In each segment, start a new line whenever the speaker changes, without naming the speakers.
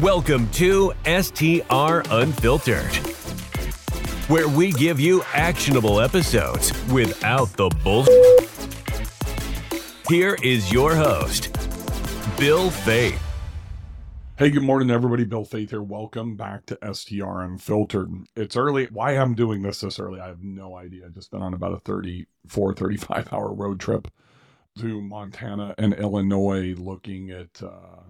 Welcome to STR Unfiltered, where we give you actionable episodes without the bull. Here is your host, Bill Faeth.
Hey, good morning, everybody. Bill Faeth here. Welcome back to STR Unfiltered. It's early. Why I'm doing this this early, I have no idea. I've just been on about a 34, 35 hour road trip to Montana and Illinois looking at uh,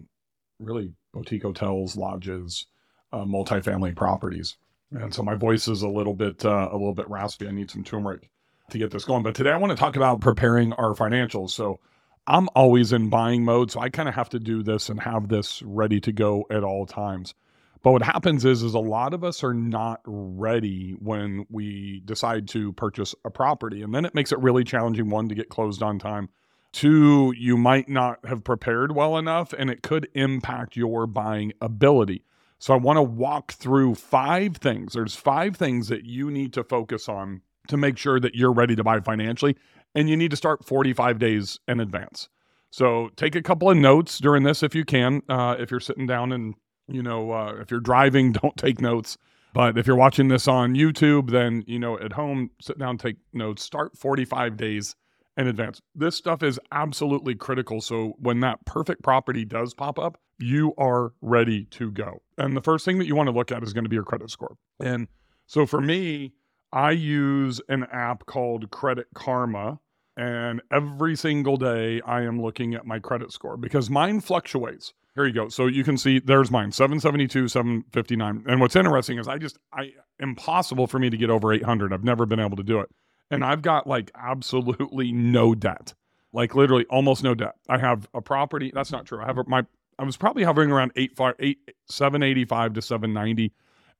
really boutique hotels, lodges, uh, multifamily properties. And so my voice is a little bit uh, a little bit raspy. I need some turmeric to get this going. But today I want to talk about preparing our financials. So I'm always in buying mode, so I kind of have to do this and have this ready to go at all times. But what happens is is a lot of us are not ready when we decide to purchase a property. And then it makes it really challenging one to get closed on time. Two, you might not have prepared well enough and it could impact your buying ability. So I want to walk through five things. There's five things that you need to focus on to make sure that you're ready to buy financially and you need to start 45 days in advance. So take a couple of notes during this if you can. Uh, if you're sitting down and, you know, uh, if you're driving, don't take notes. But if you're watching this on YouTube, then, you know, at home, sit down, take notes, start 45 days in advance. This stuff is absolutely critical. So when that perfect property does pop up, you are ready to go. And the first thing that you want to look at is going to be your credit score. And so for me, I use an app called Credit Karma. And every single day, I am looking at my credit score because mine fluctuates. Here you go. So you can see there's mine 772, 759. And what's interesting is I just, I, impossible for me to get over 800. I've never been able to do it. And I've got like absolutely no debt, like literally almost no debt. I have a property. That's not true. I have a, my, I was probably hovering around eight, five, eight, 785 to 790.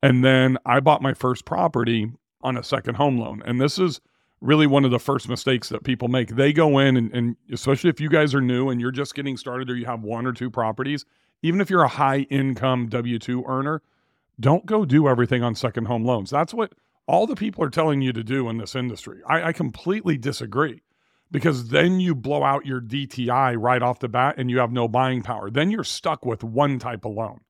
And then I bought my first property on a second home loan. And this is, really one of the first mistakes that people make. They go in and, and, especially if you guys are new and you're just getting started or you have one or two properties, even if you're a high income W 2 earner, don't go do everything on second home loans. That's what all the people are telling you to do in this industry. I, I completely disagree because then you blow out your DTI right off the bat and you have no buying power. Then you're stuck with one type of loan,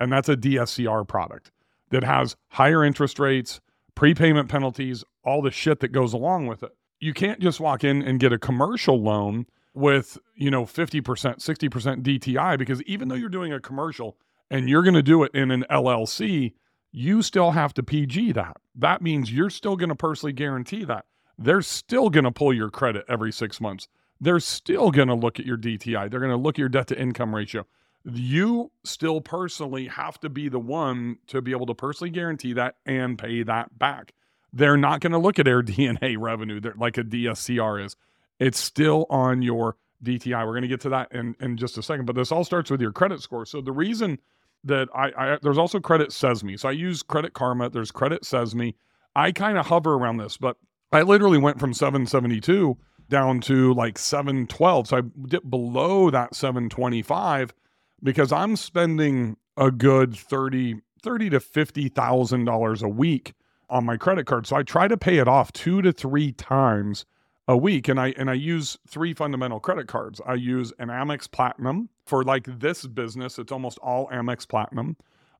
and that's a DSCR product that has higher interest rates, prepayment penalties, all the shit that goes along with it. You can't just walk in and get a commercial loan with, you know, 50%, 60% DTI because even though you're doing a commercial and you're going to do it in an LLC, you still have to PG that. That means you're still going to personally guarantee that. They're still going to pull your credit every 6 months. They're still going to look at your DTI. They're going to look at your debt to income ratio you still personally have to be the one to be able to personally guarantee that and pay that back. They're not going to look at their AirDNA revenue They're like a DSCR is. It's still on your DTI. We're going to get to that in, in just a second, but this all starts with your credit score. So the reason that I, I there's also credit Sesame. So I use Credit Karma. There's credit Sesame. I kind of hover around this, but I literally went from 772 down to like 712. So I dipped below that 725 because I'm spending a good 30 30 to $50,000 a week on my credit card. So I try to pay it off 2 to 3 times a week and I and I use three fundamental credit cards. I use an Amex Platinum for like this business, it's almost all Amex Platinum.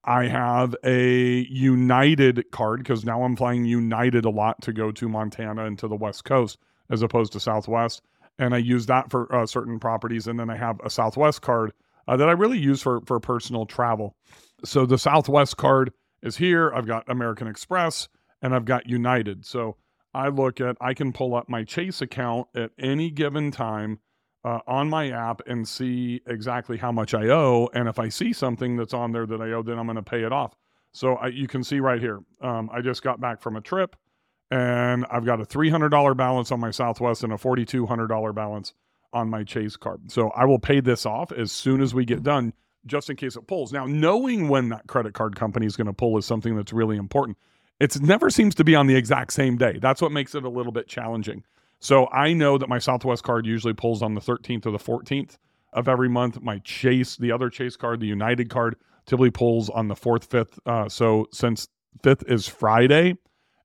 I have a United card because now I'm flying United a lot to go to Montana and to the West Coast as opposed to Southwest. And I use that for uh, certain properties. And then I have a Southwest card uh, that I really use for for personal travel. So the Southwest card is here. I've got American Express and I've got United. So I look at I can pull up my Chase account at any given time uh, on my app and see exactly how much I owe. And if I see something that's on there that I owe, then I'm going to pay it off. So I, you can see right here. Um, I just got back from a trip and I've got a $300 balance on my Southwest and a $4,200 balance on my Chase card. So I will pay this off as soon as we get done, just in case it pulls. Now, knowing when that credit card company is going to pull is something that's really important. It never seems to be on the exact same day. That's what makes it a little bit challenging. So I know that my Southwest card usually pulls on the 13th or the 14th of every month. My Chase, the other Chase card, the United card, typically pulls on the 4th, 5th. Uh, so since 5th is Friday,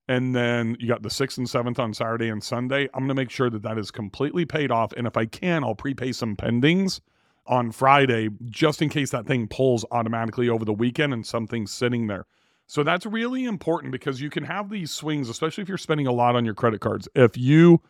and then you got the sixth and seventh on Saturday and Sunday. I'm going to make sure that that is completely paid off. And if I can, I'll prepay some pendings on Friday, just in case that thing pulls automatically over the weekend and something's sitting there. So that's really important because you can have these swings, especially if you're spending a lot on your credit cards. If you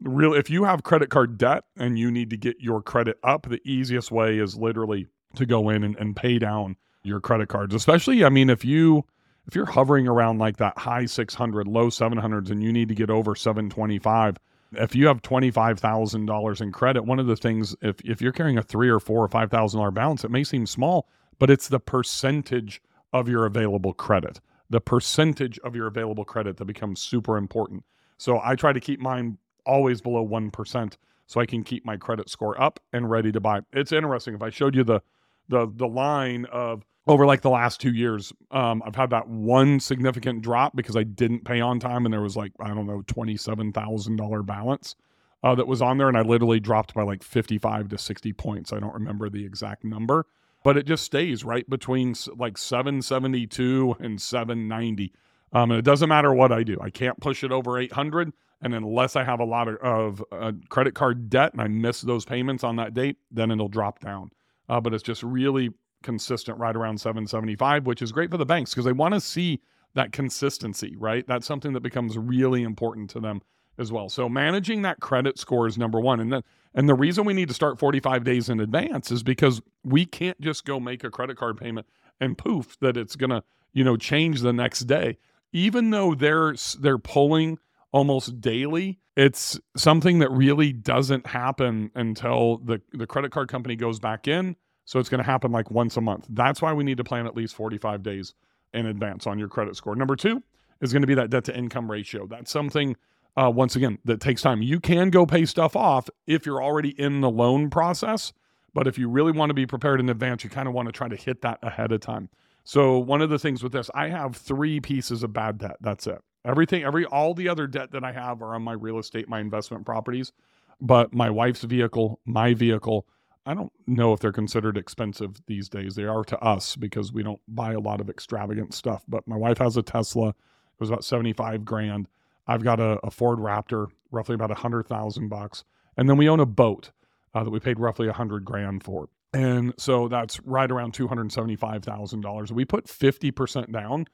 real if you have credit card debt and you need to get your credit up, the easiest way is literally to go in and, and pay down your credit cards. Especially, I mean, if you if you're hovering around like that high 600, low 700s, and you need to get over 725, if you have $25,000 in credit, one of the things, if, if you're carrying a three or four or $5,000 balance, it may seem small, but it's the percentage of your available credit. The percentage of your available credit that becomes super important. So I try to keep mine always below 1% so I can keep my credit score up and ready to buy. It's interesting. If I showed you the the the line of over like the last two years, um, I've had that one significant drop because I didn't pay on time, and there was like I don't know twenty seven thousand dollar balance uh, that was on there, and I literally dropped by like fifty five to sixty points. I don't remember the exact number, but it just stays right between like seven seventy two and seven ninety. Um, and it doesn't matter what I do, I can't push it over eight hundred. And unless I have a lot of, of uh, credit card debt and I miss those payments on that date, then it'll drop down. Uh, but it's just really consistent right around 775, which is great for the banks because they want to see that consistency, right? That's something that becomes really important to them as well. So managing that credit score is number one. And then and the reason we need to start 45 days in advance is because we can't just go make a credit card payment and poof that it's gonna, you know, change the next day. Even though they're they're pulling almost daily. It's something that really doesn't happen until the, the credit card company goes back in. So it's going to happen like once a month. That's why we need to plan at least 45 days in advance on your credit score. Number two is going to be that debt to income ratio. That's something, uh, once again, that takes time. You can go pay stuff off if you're already in the loan process. But if you really want to be prepared in advance, you kind of want to try to hit that ahead of time. So, one of the things with this, I have three pieces of bad debt. That's it. Everything, every all the other debt that I have are on my real estate, my investment properties. But my wife's vehicle, my vehicle, I don't know if they're considered expensive these days. They are to us because we don't buy a lot of extravagant stuff. But my wife has a Tesla. It was about 75 grand. I've got a, a Ford Raptor, roughly about a hundred thousand bucks. And then we own a boat uh, that we paid roughly a hundred grand for. And so that's right around $275,000. We put 50% down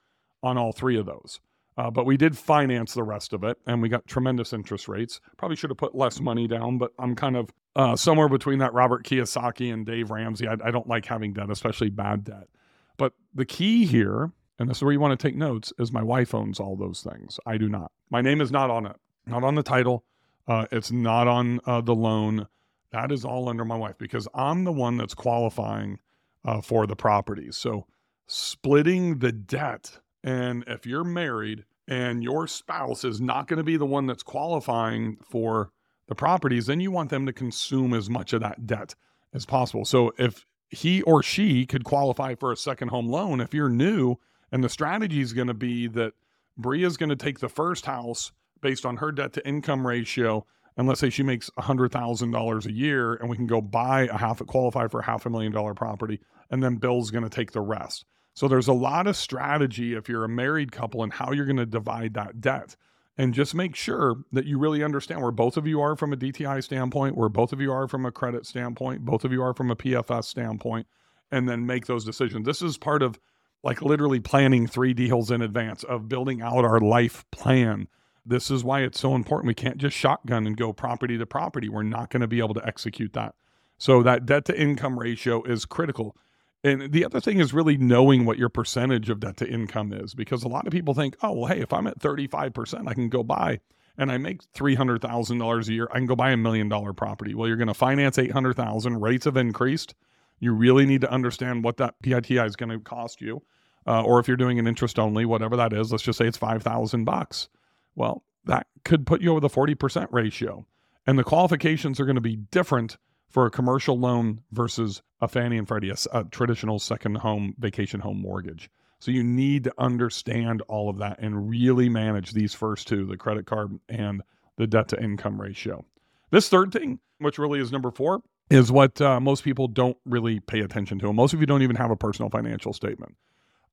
on all three of those. Uh, but we did finance the rest of it and we got tremendous interest rates. Probably should have put less money down, but I'm kind of uh, somewhere between that Robert Kiyosaki and Dave Ramsey. I, I don't like having debt, especially bad debt. But the key here, and this is where you want to take notes, is my wife owns all those things. I do not. My name is not on it, not on the title. Uh, it's not on uh, the loan. That is all under my wife because I'm the one that's qualifying uh, for the properties. So splitting the debt and if you're married and your spouse is not going to be the one that's qualifying for the properties, then you want them to consume as much of that debt as possible. So if he or she could qualify for a second home loan, if you're new, and the strategy is going to be that Bria is going to take the first house based on her debt to income ratio. And let's say she makes $100,000 a year and we can go buy a half, qualify for a half a million dollar property. And then Bill's going to take the rest. So there's a lot of strategy if you're a married couple and how you're going to divide that debt. And just make sure that you really understand where both of you are from a DTI standpoint, where both of you are from a credit standpoint, both of you are from a PFS standpoint, and then make those decisions. This is part of like literally planning three deals in advance of building out our life plan. This is why it's so important. We can't just shotgun and go property to property. We're not going to be able to execute that. So that debt to income ratio is critical. And the other thing is really knowing what your percentage of debt to income is because a lot of people think, oh, well, hey, if I'm at 35%, I can go buy and I make $300,000 a year, I can go buy a million dollar property. Well, you're going to finance 800,000, rates have increased. You really need to understand what that PITI is going to cost you. Uh, or if you're doing an interest only, whatever that is, let's just say it's 5,000 bucks. Well, that could put you over the 40% ratio. And the qualifications are going to be different for a commercial loan versus a Fannie and Freddie, a, a, traditional second home vacation home mortgage. So you need to understand all of that and really manage these first two, the credit card and the debt to income ratio. This third thing, which really is number four, is what uh, most people don't really pay attention to. Most of you don't even have a personal financial statement.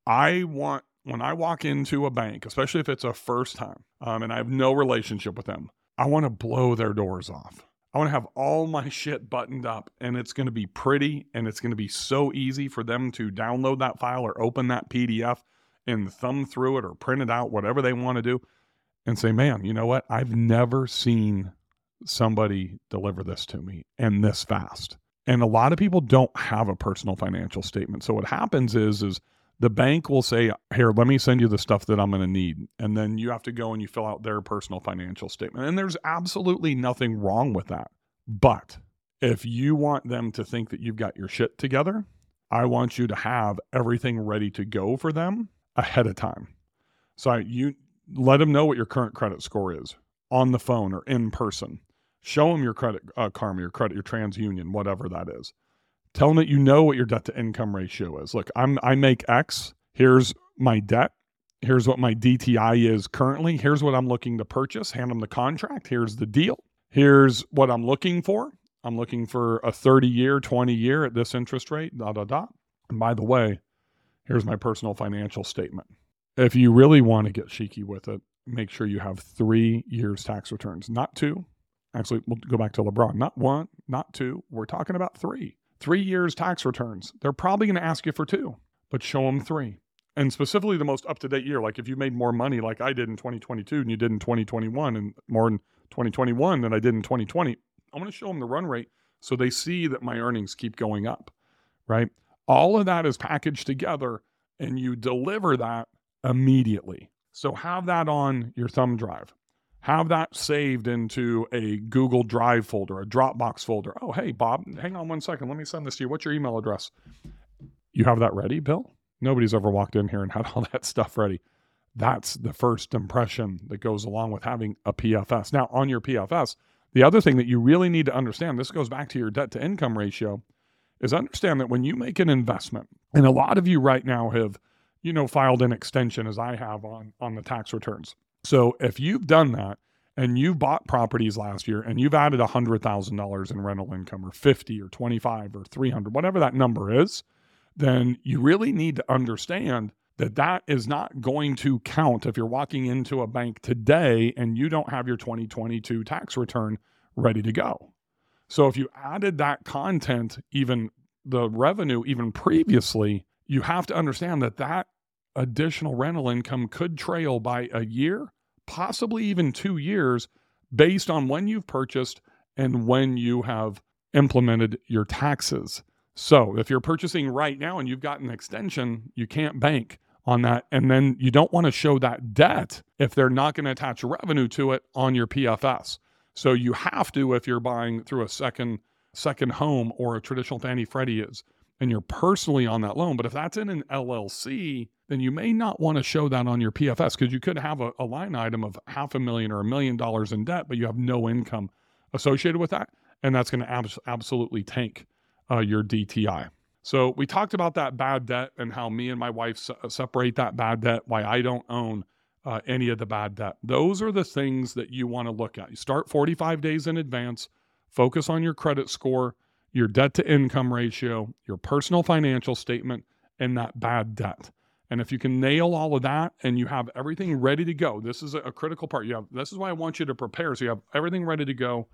I want, when I walk into a bank, especially if it's a first time um, and I have no relationship with them, I want to blow their doors off. I want to have all my shit buttoned up and it's going to be pretty and it's going to be so easy for them to download that file or open that PDF and thumb through it or print it out, whatever they want to do, and say, man, you know what? I've never seen somebody deliver this to me and this fast. And a lot of people don't have a personal financial statement. So what happens is is the bank will say, "Here, let me send you the stuff that I'm going to need." And then you have to go and you fill out their personal financial statement. And there's absolutely nothing wrong with that. But if you want them to think that you've got your shit together, I want you to have everything ready to go for them ahead of time. So you let them know what your current credit score is on the phone or in person. Show them your credit uh, karma, your credit, your TransUnion, whatever that is. Tell them that you know what your debt to income ratio is. Look, I'm I make X. Here's my debt. Here's what my DTI is currently. Here's what I'm looking to purchase. Hand them the contract. Here's the deal. Here's what I'm looking for. I'm looking for a 30 year, 20 year at this interest rate, da da da. And by the way, here's my personal financial statement. If you really want to get cheeky with it, make sure you have three years tax returns, not two. Actually, we'll go back to LeBron. Not one, not two. We're talking about three. Three years tax returns. They're probably going to ask you for two, but show them three. And specifically the most up to date year. Like if you made more money like I did in 2022 and you did in 2021 and more in 2021 than I did in 2020, I'm going to show them the run rate so they see that my earnings keep going up, right? All of that is packaged together and you deliver that immediately. So have that on your thumb drive. Have that saved into a Google Drive folder, a Dropbox folder. Oh, hey, Bob, hang on one second. Let me send this to you. What's your email address? You have that ready, Bill? Nobody's ever walked in here and had all that stuff ready. That's the first impression that goes along with having a PFS. Now, on your PFS, the other thing that you really need to understand this goes back to your debt to income ratio is understand that when you make an investment, and a lot of you right now have, you know, filed an extension as I have on on the tax returns. So if you've done that and you've bought properties last year and you've added $100,000 in rental income or 50 or 25 or 300, whatever that number is, then you really need to understand that that is not going to count if you're walking into a bank today and you don't have your 2022 tax return ready to go. So if you added that content, even the revenue, even previously, you have to understand that that additional rental income could trail by a year, possibly even two years, based on when you've purchased and when you have implemented your taxes. So if you're purchasing right now and you've got an extension, you can't bank on that. And then you don't want to show that debt if they're not going to attach revenue to it on your PFS. So you have to if you're buying through a second second home or a traditional Fannie Freddie is and you're personally on that loan. But if that's in an LLC, then you may not want to show that on your PFS because you could have a, a, line item of half a million or a million dollars in debt, but you have no income associated with that. And that's going to abs- absolutely tank uh, your DTI. So we talked about that bad debt and how me and my wife se- separate that bad debt, why I don't own uh, any of the bad debt. Those are the things that you want to look at. You start 45 days in advance, focus on your credit score, your debt to income ratio, your personal financial statement, and that bad debt. And if you can nail all of that and you have everything ready to go, this is a, critical part. You have this is why I want you to prepare. So you have everything ready to go,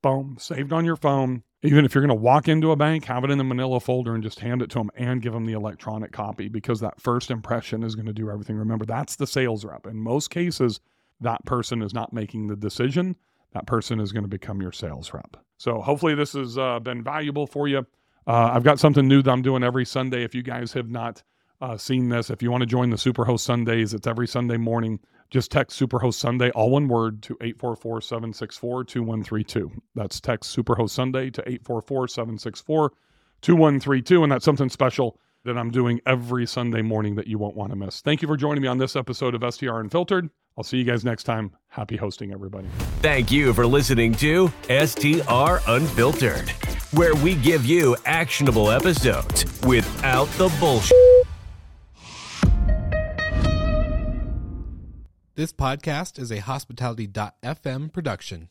boom, saved on your phone. Even if you're going to walk into a bank, have it in the manila folder and just hand it to them and give them the electronic copy because that first impression is going to do everything. Remember, that's the sales rep. In most cases, that person is not making the decision. That person is going to become your sales rep. So hopefully this has uh, been valuable for you. Uh, I've got something new that I'm doing every Sunday. If you guys have not uh, seen this, if you want to join the Superhost Sundays, it's every Sunday morning. Just text Superhost Sunday, all one word, to 844 764 2132. That's text Superhost Sunday to 844 764 2132. And that's something special that I'm doing every Sunday morning that you won't want to miss. Thank you for joining me on this episode of STR Unfiltered. I'll see you guys next time. Happy hosting, everybody.
Thank you for listening to STR Unfiltered, where we give you actionable episodes without the bullshit.
This podcast is a hospitality.fm production.